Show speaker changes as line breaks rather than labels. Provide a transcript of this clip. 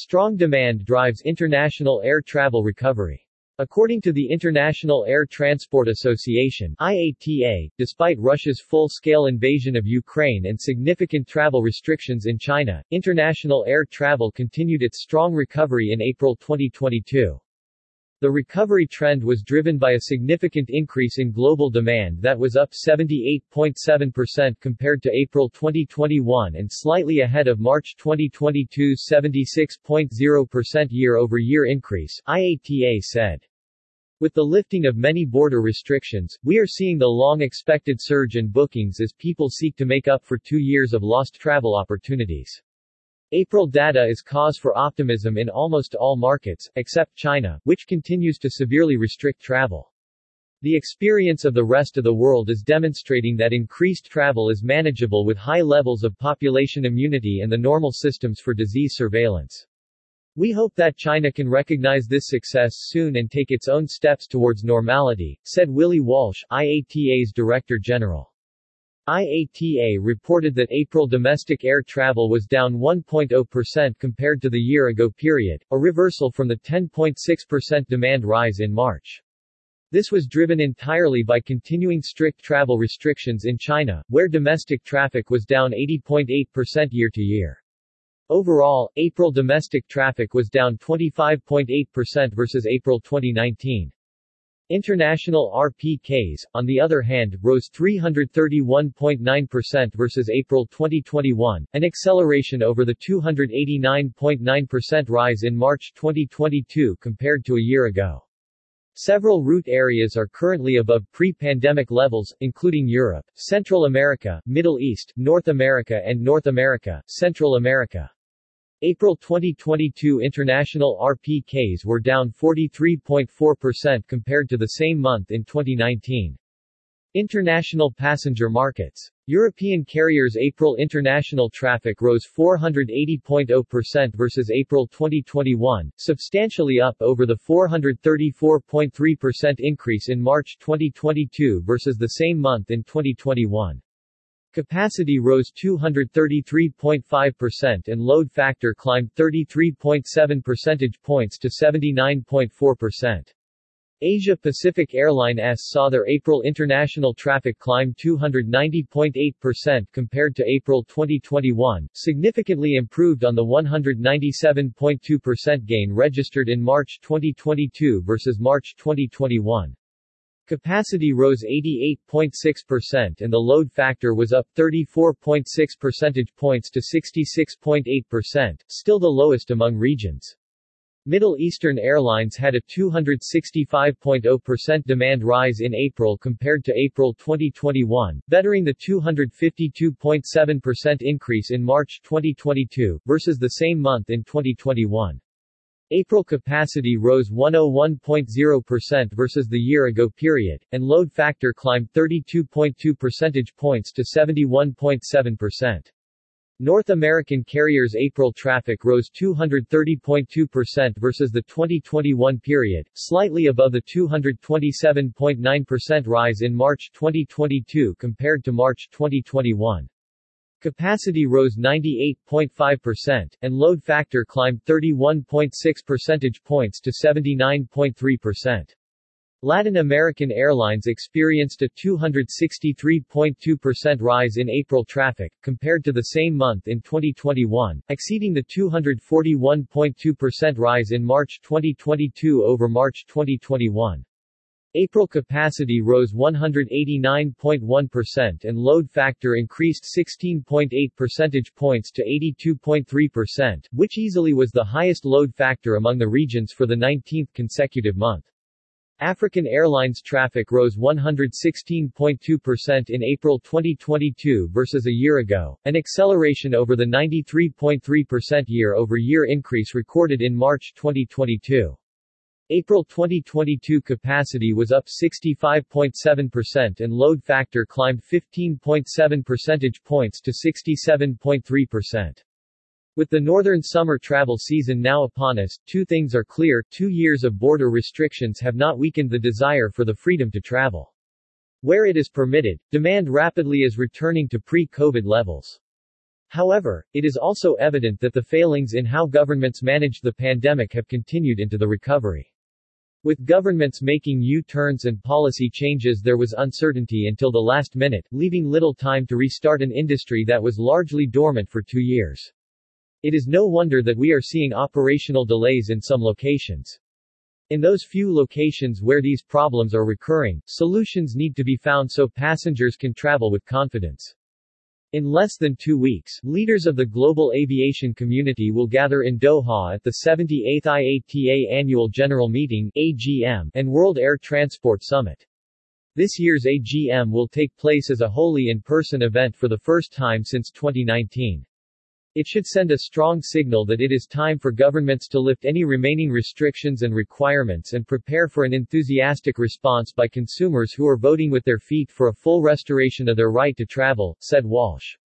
Strong demand drives international air travel recovery. According to the International Air Transport Association IATA, despite Russia's full-scale invasion of Ukraine and significant travel restrictions in China, international air travel continued its strong recovery in April 2022. The recovery trend was driven by a significant increase in global demand that was up 78.7% compared to April 2021 and slightly ahead of March 2022's 76.0% year-over-year increase, IATA said. With the lifting of many border restrictions, we are seeing the long-expected surge in bookings as people seek to make up for two years of lost travel opportunities. April data is cause for optimism in almost all markets, except China, which continues to severely restrict travel. The experience of the rest of the world is demonstrating that increased travel is manageable with high levels of population immunity and the normal systems for disease surveillance. We hope that China can recognize this success soon and take its own steps towards normality, said Willie Walsh, IATA's Director General. IATA reported that April domestic air travel was down 1.0% compared to the year-ago period, a reversal from the 10.6% demand rise in March. This was driven entirely by continuing strict travel restrictions in China, where domestic traffic was down 80.8% year-to-year. Overall, April domestic traffic was down 25.8% versus April 2019. International RPKs, on the other hand, rose 331.9% versus April 2021, an acceleration over the 289.9% rise in March 2022 compared to a year ago. Several route areas are currently above pre-pandemic levels, including Europe, Central America, Middle East, North America and North America, Central America. April 2022 international RPKs were down 43.4% compared to the same month in 2019. International passenger markets. European carriers April international traffic rose 480.0% versus April 2021, substantially up over the 434.3% increase in March 2022 versus the same month in 2021. Capacity rose 233.5% and load factor climbed 33.7 percentage points to 79.4%. Asia Pacific Airlines saw their April international traffic climb 290.8% compared to April 2021, significantly improved on the 197.2% gain registered in March 2022 versus March 2021. Capacity rose 88.6% and the load factor was up 34.6 percentage points to 66.8%, still the lowest among regions. Middle Eastern Airlines had a 265.0% demand rise in April compared to April 2021, bettering the 252.7% increase in March 2022, versus the same month in 2021. April capacity rose 101.0% versus the year-ago period, and load factor climbed 32.2 percentage points to 71.7%. North American carriers' April traffic rose 230.2% versus the 2021 period, slightly above the 227.9% rise in March 2022 compared to March 2021. Capacity rose 98.5%, and load factor climbed 31.6 percentage points to 79.3%. Latin American Airlines experienced a 263.2% rise in April traffic, compared to the same month in 2021, exceeding the 241.2% rise in March 2022 over March 2021. April capacity rose 189.1% and load factor increased 16.8 percentage points to 82.3%, which easily was the highest load factor among the regions for the 19th consecutive month. African Airlines traffic rose 116.2% in April 2022 versus a year ago, an acceleration over the 93.3% year-over-year increase recorded in March 2022. April 2022 capacity was up 65.7% and load factor climbed 15.7 percentage points to 67.3%. With the northern summer travel season now upon us, two things are clear, two years of border restrictions have not weakened the desire for the freedom to travel. Where it is permitted, demand rapidly is returning to pre-COVID levels. However, it is also evident that the failings in how governments managed the pandemic have continued into the recovery. With governments making U-turns and policy changes there was uncertainty until the last minute, leaving little time to restart an industry that was largely dormant for two years. It is no wonder that we are seeing operational delays in some locations. In those few locations where these problems are recurring, solutions need to be found so passengers can travel with confidence. In less than two weeks, leaders of the global aviation community will gather in Doha at the 78th IATA Annual General Meeting AGM, and World Air Transport Summit. This year's AGM will take place as a wholly in-person event for the first time since 2019. It should send a strong signal that it is time for governments to lift any remaining restrictions and requirements and prepare for an enthusiastic response by consumers who are voting with their feet for a full restoration of their right to travel, said Walsh.